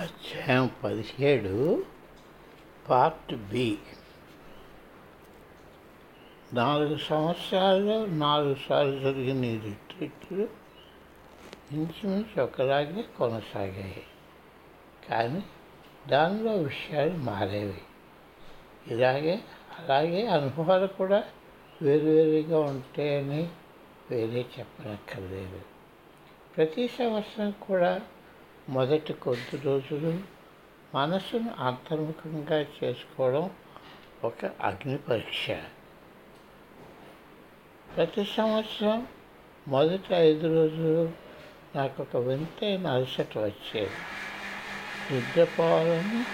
అధ్యాయం పదిహేడు part B. నాలుగు సంవత్సరాల్లో నాలుగు సార్లు జరిగిన ఈ రిట్రీట్లు ఇంచుమించు ఒకలాగే కొనసాగాయి. కానీ దానిలో విషయాలు మారేవి. ఇలాగే అలాగే అనుభవాలు కూడా వేరువేరుగా ఉంటాయని వేరే చెప్పనక్కర్లేదు. ప్రతి సంవత్సరం కూడా మొదటి కొద్ది రోజులు మనసును అంతర్ముఖంగా చేసుకోవడం ఒక అగ్ని పరీక్ష. ప్రతి సంవత్సరం మొదటి ఐదు రోజులు నాకు ఒక వింతైన అలసట వచ్చేది. నిద్రపోవాలని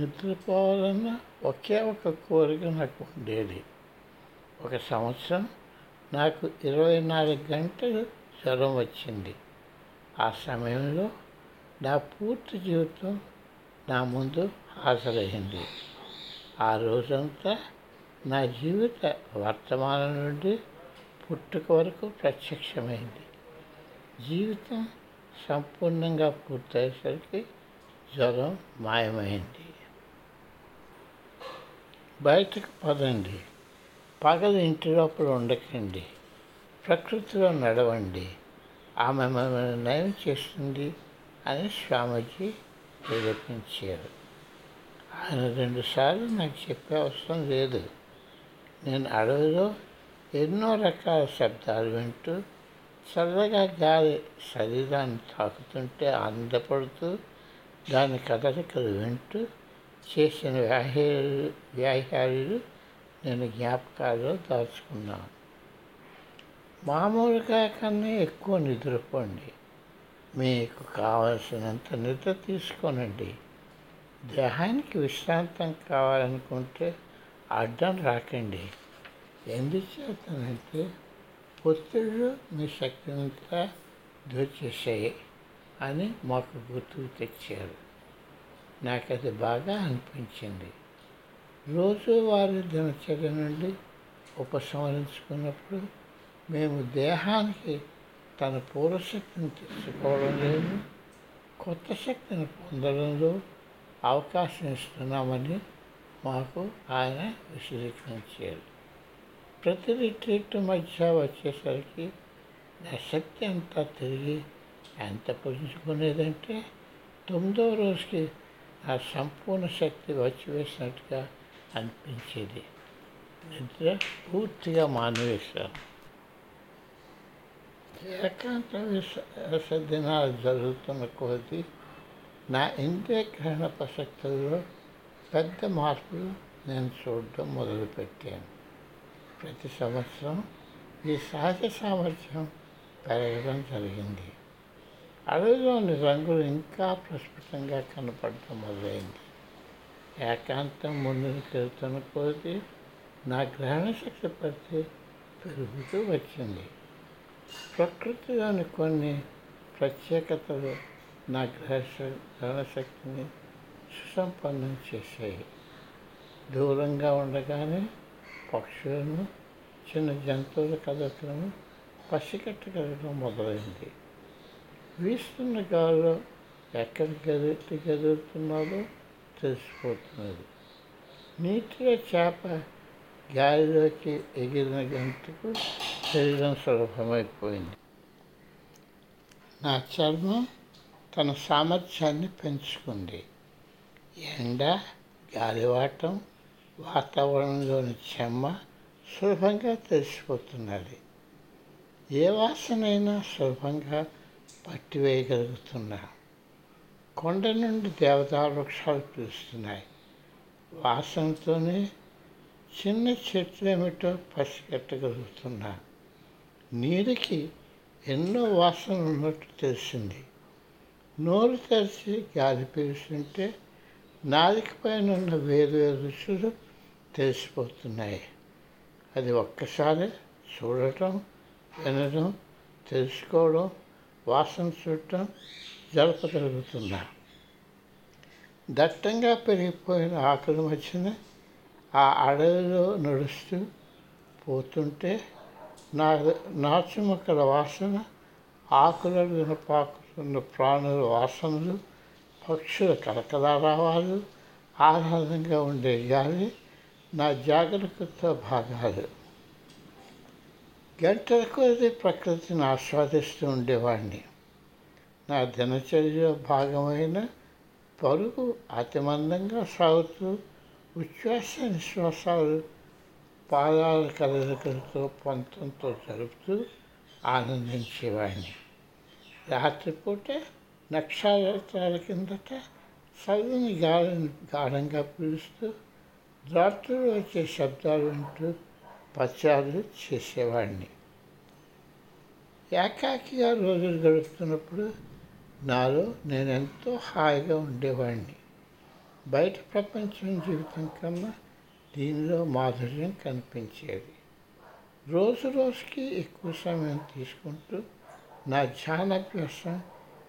నిద్రపోవాలన్న ఒకే ఒక కోరిక నాకు ఉండేది. ఒక సంవత్సరం నాకు ఇరవై నాలుగు గంటలు జ్వరం వచ్చింది. ఆ సమయంలో నా పూర్తి జీవితం నా ముందు హాజరైంది ఆ రోజంతా నా జీవిత వర్తమానం నుండి పుట్టుక వరకు ప్రత్యక్షమైంది. జీవితం సంపూర్ణంగా పూర్తయ్యేసరికి జ్వరం మాయమైంది. బయటకు పదండి. పగలు ఇంటి లోపల ఉండకండి. ప్రకృతిలో నడవండి. ఆమె మమ్మల్ని నయం చేస్తుంది అని స్వామీజీ ప్రేరేపించారు ఆయన రెండుసార్లు నాకు చెప్పే అవసరం లేదు. నేను అడవిలో ఎన్నో రకాల శబ్దాలు వింటూ చల్లగా గాలి శరీరాన్ని తాకుతుంటే ఆనందపడుతూ దాని కదలికలు వింటూ చేసిన వ్యాహ్యాలు వ్యాహ్యాలు నేను జ్ఞాపకాల్లో దాచుకున్నాను. మామూలుగా కన్నా ఎక్కువ నిద్రపోండి. మీకు కావలసినంత నిద్ర తీసుకోనండి. దేహానికి విశ్రాంతం కావాలనుకుంటే అడ్డం రాకండి. ఎందుచేతనంటే ఒత్తిళ్ళు మీ శక్తినంతా దోచేసాయి అని మాకు గుర్తుకు తెచ్చారు. నాకు అది బాగా అనిపించింది. రోజువారీ దినచర్య నుండి ఉపసంహరించుకున్నప్పుడు మేము దేహానికి తన పూర్వశక్తిని తెచ్చుకోవడం లేదు కొత్త శక్తిని పొందడంలో అవకాశం ఇస్తున్నామని మాకు ఆయన విశదీకరించారు ప్రతి రిట్రీట్ మధ్య వచ్చేసరికి నా శక్తి అంతా తిరిగి ఎంత పుంజుకునేదంటే తొమ్మిదవ రోజుకి నా సంపూర్ణ శక్తి వచ్చి వేసినట్టుగా అనిపించేది. నిద్ర పూర్తిగా మానివేశాను ఏకాంత దినాలు జరుగుతున్న కొద్ది నా ఇంద్రియ గ్రహణ ప్రసక్తుల్లో పెద్ద మార్పులు నేను చూడడం మొదలుపెట్టాను ప్రతి సంవత్సరం ఈ సహజ సామర్థ్యం పెరగడం జరిగింది అడవిలోని రంగులు ఇంకా ప్రస్ఫుటంగా కనపడటం మొదలైంది ఏకాంతం ముందుకు వెళ్తున్న కొద్ది నా గ్రహణ శక్తి పరిధి పెరుగుతూ వచ్చింది ప్రకృతిలోని కొన్ని ప్రత్యేకతలు నా గ్రహ గ్రహణ శక్తిని సుసంపన్నం చేశాయి. దూరంగా ఉండగానే పక్షులను చిన్న జంతువుల కదలికలను పసిగట్టగలగడం మొదలైంది. వీస్తున్న గాలిలో ఎక్కడ గదిలి గదులుతున్నాడో తెలిసిపోతున్నది. నీటిలో చేప గాలిలోకి ఎగిరిన గంటకు శరీరం సులభమైపోయింది. నా చర్మం తన సామర్థ్యాన్ని పెంచుకుంది. ఎండ గాలివాటం వాతావరణంలోని చెమ్మ సులభంగా తెలిసిపోతున్నది. ఏ వాసనైనా సులభంగా పట్టివేయగలుగుతున్నా కొండ నుండి దేవతా వృక్షాలు పిలుస్తున్నాయి. వాసనతోనే చిన్న చెట్లు ఏమిటో పసిగట్టగలుగుతున్నా నీరుకి ఎన్నో వాసనలు ఉన్నట్టు తెలిసింది. నోరు తెరిచి గాలి పీలుస్తుంటే నాలుకపైన ఉన్న వేరు వేరు రుచులు తెలిసిపోతున్నాయి. అది ఒక్కసారి చూడటం వినడం తెలుసుకోవడం వాసన చూడటం జరపగలుగుతున్నా. దట్టంగా పెరిగిపోయిన ఆకలి మధ్యన ఆ అడవిలో నడుస్తూ పోతుంటే నా నాచు మొక్కల వాసన ఆకులను వినపాకుతున్న ప్రాణుల వాసనలు పక్షుల కలకలారావాలు ఆహ్లాదంగా ఉండే గాలి నా జాగ్రత్త భాగాలు. గంటల కొద్ది ప్రకృతిని ఆస్వాదిస్తూ ఉండేవాడిని నా దినచర్యలో భాగమైన పరుగు అతి మందంగా సాగుతూ ఉచ్ఛ్వాస నిశ్వాసాలు పాదాల కదలికలతో పంతంతో జరుపుతూ ఆనందించేవాడిని. రాత్రిపూట నక్షత్రాల కిందట చల్లని గాలిని గాఢంగా పీలుస్తూ రాత్రులు వచ్చే శబ్దాలు వింటూ పత్యాలు చేసేవాడిని. ఏకాకిగా రోజులు గడుపుతున్నప్పుడు నాలో నేను ఎంతో హాయిగా ఉండేవాడిని. బయట ప్రపంచం జీవితం కన్నా దీనిలో మాధుర్యం కనిపించేది. రోజు రోజుకి ఎక్కువ సమయం తీసుకుంటూ నా ధ్యానాభ్యాసం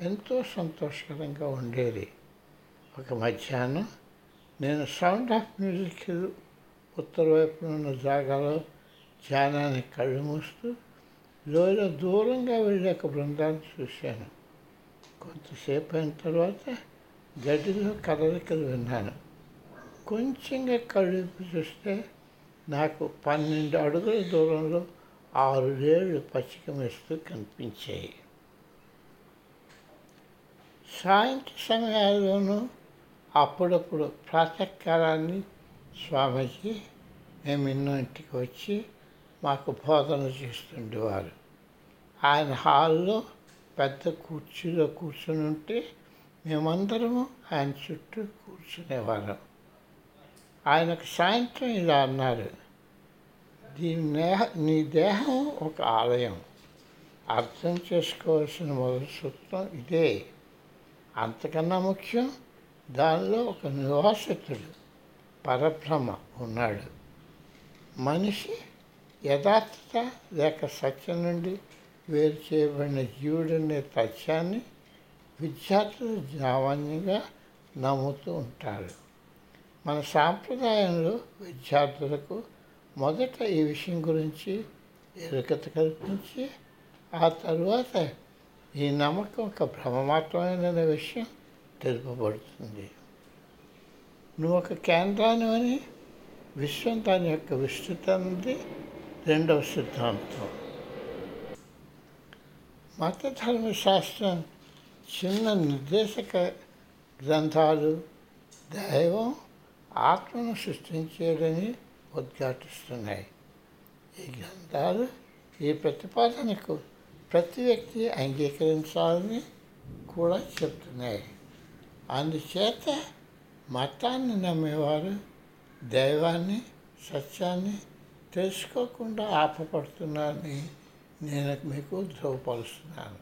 ఎంతో సంతోషకరంగా ఉండేది. ఒక మధ్యాహ్నం నేను సౌండ్ ఆఫ్ మ్యూజిక్ ఉత్తర వైపున ఉన్న జాగాలో ధ్యానాన్ని కళ్ళు మూస్తూ లోయలో దూరంగా వెళ్ళే ఒక బృందాన్ని చూశాను. కొంతసేపు అయిన తర్వాత గడ్డిలో కదలికలు విన్నాను. కొంచెంగా కడుపు చూస్తే నాకు పన్నెండు అడుగుల దూరంలో ఆరు ఏళ్ళు పచ్చిక మేస్తూ కనిపించాయి. సాయంత్ర సమయాల్లోనూ అప్పుడప్పుడు ప్రాతకాలాన్ని స్వామికి మేము ఇన్నో ఇంటికి వచ్చి మాకు బోధన చేస్తుండేవారు. ఆయన హాల్లో పెద్ద కుర్చీలో కూర్చుని ఉంటే మేమందరము ఆయన చుట్టూ కూర్చునేవారం ఆయనకు సాయంత్రం ఇలా అన్నారు. దీని నేహ నీ దేహం ఒక ఆలయం. అర్థం చేసుకోవాల్సిన మొదటి సూత్రం ఇదే. అంతకన్నా ముఖ్యం దానిలో ఒక నివాసితుడు పరబ్రహ్మ ఉన్నాడు. మనిషి యథార్థత లేక సత్యం నుండి వేరు చేయబడిన జీవుడనే తథ్యాన్ని విద్యార్థులు జావాన్యంగా నమ్ముతూ ఉంటారు. మన సాంప్రదాయంలో విద్యార్థులకు మొదట ఈ విషయం గురించి ఎరుకత కల్పించి ఆ తరువాత ఈ నమ్మకం ఒక భ్రమ మాత్రమేననే విషయం తెలుపబడుతుంది. నువ్వు ఒక కేంద్రాన్ని అని విశ్వం దాని యొక్క విస్తృత రెండవ సిద్ధాంతం. మత ధర్మశాస్త్రం చిన్న నిర్దేశక గ్రంథాలు దైవం ఆత్మను సృష్టించేదని ఉద్ఘాటిస్తున్నాయి ఈ గ్రంథాలు ఈ ప్రతిపాదనకు ప్రతి వ్యక్తి అంగీకరించాలని కూడా చెప్తున్నాయి అందుచేత మతాన్ని నమ్మేవారు దైవాన్ని సత్యాన్ని తెలుసుకోకుండా ఆపపడుతున్నారని నేను మీకు ధృవపరుస్తున్నాను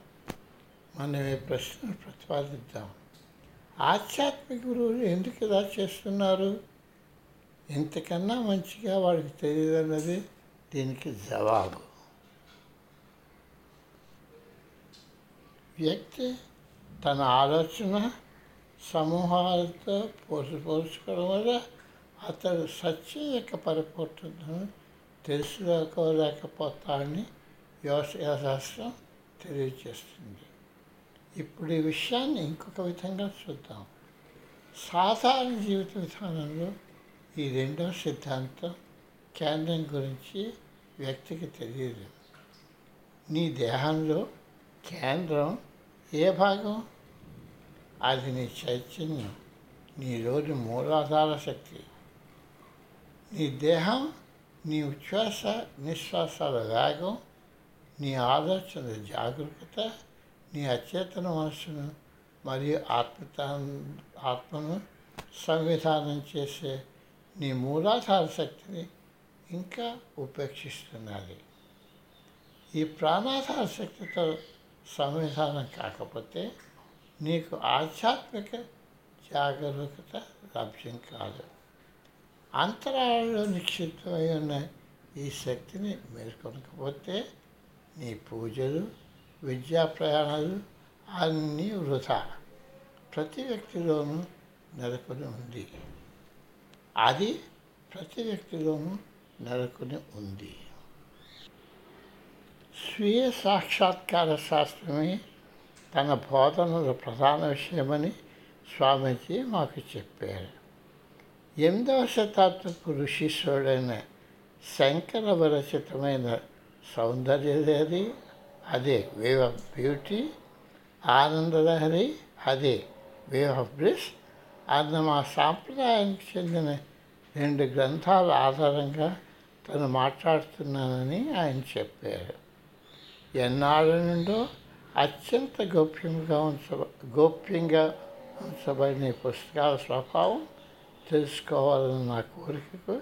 మనం ఈ ప్రశ్నను ప్రతిపాదిద్దాం ఆధ్యాత్మిక గురువులు ఎందుకు ఇలా చేస్తున్నారు? ఇంతకన్నా మంచిగా వాడికి తెలియదన్నది దీనికి జవాబు. వ్యక్తి తన ఆలోచన సమూహాలతో పోల్చుకోవడం వల్ల అతడు సత్యం యొక్క పరిపూర్ణతను తెలుసుకోలేకపోతాడని వ్యవసాయ శాస్త్రం తెలియజేస్తుంది. ఇప్పుడు ఈ విషయాన్ని ఇంకొక విధంగా చూద్దాం. సాధారణ జీవిత విధానంలో ఈ రెండవ సిద్ధాంతం కేంద్రం గురించి వ్యక్తికి తెలియదు. నీ దేహంలో కేంద్రం ఏ భాగం? అది నీ చైతన్యం నీలోని మూలాధార శక్తి. నీ దేహం నీ ఉచ్ఛ్వాస నిశ్వాసాల వేగం నీ ఆలోచన జాగరూకత నీ అచేతన మనస్సును మరియు ఆత్మత ఆత్మను సంవిధానం చేసే నీ మూలాధార శక్తిని ఇంకా ఉపేక్షిస్తున్నది. ఈ ప్రాణాధార శక్తితో సంవిధానం కాకపోతే నీకు ఆధ్యాత్మిక జాగరూకత లభ్యం కాదు. అంతరాలలో నిక్షిప్తమై ఉన్న ఈ శక్తిని మేల్కొనకపోతే నీ పూజలు విద్యా ప్రయాణాలు అన్నీ వృధా. ప్రతి వ్యక్తిలోనూ నెలకొని ఉంది. అది ప్రతి వ్యక్తిలోనూ నెలకొని ఉంది. స్వీయ సాక్షాత్కార శాస్త్రమే తన బోధనల ప్రధాన విషయమని స్వామీజీ మాకు చెప్పారు. ఎనిమిదవ శతాబ్దపు ఋషీశ్వరుడైన శంకర విరచితమైన సౌందర్యలహరి అదే వేవ్ ఆఫ్ బ్యూటీ ఆనందలహరి అదే వేవ్ ఆఫ్ బ్లిస్ అన్న మా సాంప్రదాయానికి చెందిన రెండు గ్రంథాల ఆధారంగా తను మాట్లాడుతున్నానని ఆయన చెప్పారు. ఎన్నాళ్ళ నుండో అత్యంత గోప్యంగా ఉంచ గోప్యంగా ఉంచబడిన పుస్తకాల స్వభావం తెలుసుకోవాలన్న నా కోరికకు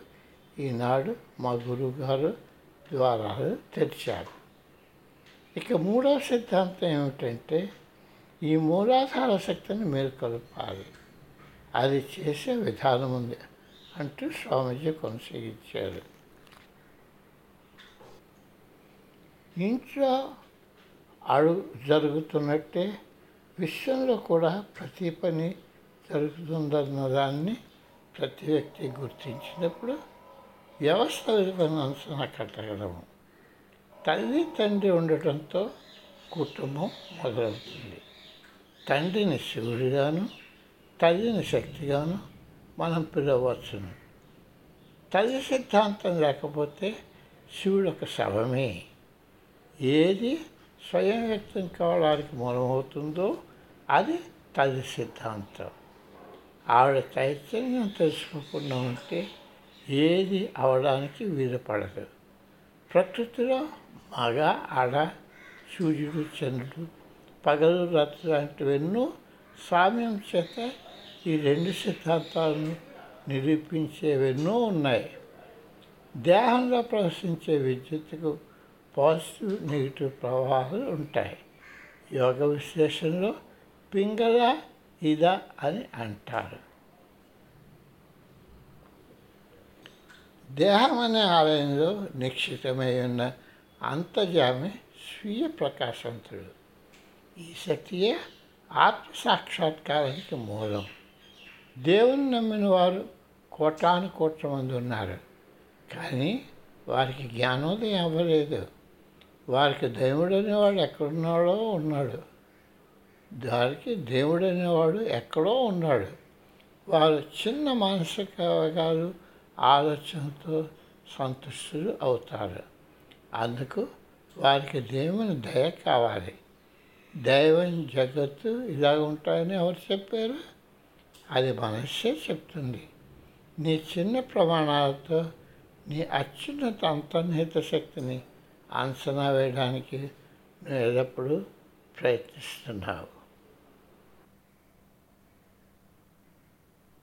ఈనాడు మా గురువుగారు ద్వారాలు తెరిచారు. ఇక మూడవ సిద్ధాంతం ఏమిటంటే ఈ మూలాధార శక్తిని మేల్కొల్పాలి అది చేసే విధానం ఉంది అంటూ స్వామీజీ కొనసాగించారు. ఇంట్లో అడుగు జరుగుతున్నట్టే విశ్వంలో కూడా ప్రతి పని జరుగుతుందన్న దాన్ని ప్రతి వ్యక్తి గుర్తించినప్పుడు వ్యవస్థ విలువను అంచనా కట్టగలము. తల్లి తండ్రి ఉండటంతో కుటుంబం మొదలవుతుంది. తండ్రిని శివుడిగాను తల్లిని శక్తిగాను మనం పిలవచ్చును. తల్లి సిద్ధాంతం లేకపోతే శివుడు ఒక శవమే. ఏది స్వయం వ్యక్తం కావడానికి మూలమవుతుందో అది తల్లి సిద్ధాంతం. ఆవిడ చైతన్యం తెలుసుకోకుండా ఉంటే ఏది అవడానికి వీలుపడదు. ప్రకృతిలో మగ ఆడ సూర్యుడు చంద్రుడు పగలు రాత్రి లాంటివెన్నో సామ్యం చేత ఈ రెండు సిద్ధాంతాలను నిరూపించేవెన్నో ఉన్నాయి. దేహంలో ప్రవశించే విద్యుత్తుకు పాజిటివ్ నెగిటివ్ ప్రవాహాలు ఉంటాయి. యోగ విశ్లేషణలో పింగళ ఇద అని అంటారు. దేహం అనే ఆలయంలో నిక్షితమై ఉన్న అంతర్యామి స్వీయ ప్రకాశవంతుడు. ఈ శక్తియే ఆత్మ సాక్షాత్కారానికి మూలం. దేవుని నమ్మిన వారు కోటాను కోట్ల మంది ఉన్నారు. కానీ వారికి జ్ఞానోదయం అవ్వలేదు. వారికి దేవుడు అనేవాడు ఎక్కడున్నాడో ఉన్నాడు. వారికి దేవుడు అనేవాడు ఎక్కడో ఉన్నాడు. వారు చిన్న మానసిక అవగాలు ఆలోచనతో సంతుష్టులు అవుతారు. అందుకు వారికి దేవుని దయ కావాలి. దైవం జగత్తు ఇలా ఉంటాయని ఎవరు చెప్పారు? అది మనస్సే చెప్తుంది. నీ చిన్న ప్రమాణాలతో నీ అత్యున్నత అంతర్నిహిత శక్తిని అంచనా వేయడానికి నువ్వు ఎల్లప్పుడూ ప్రయత్నిస్తున్నావు.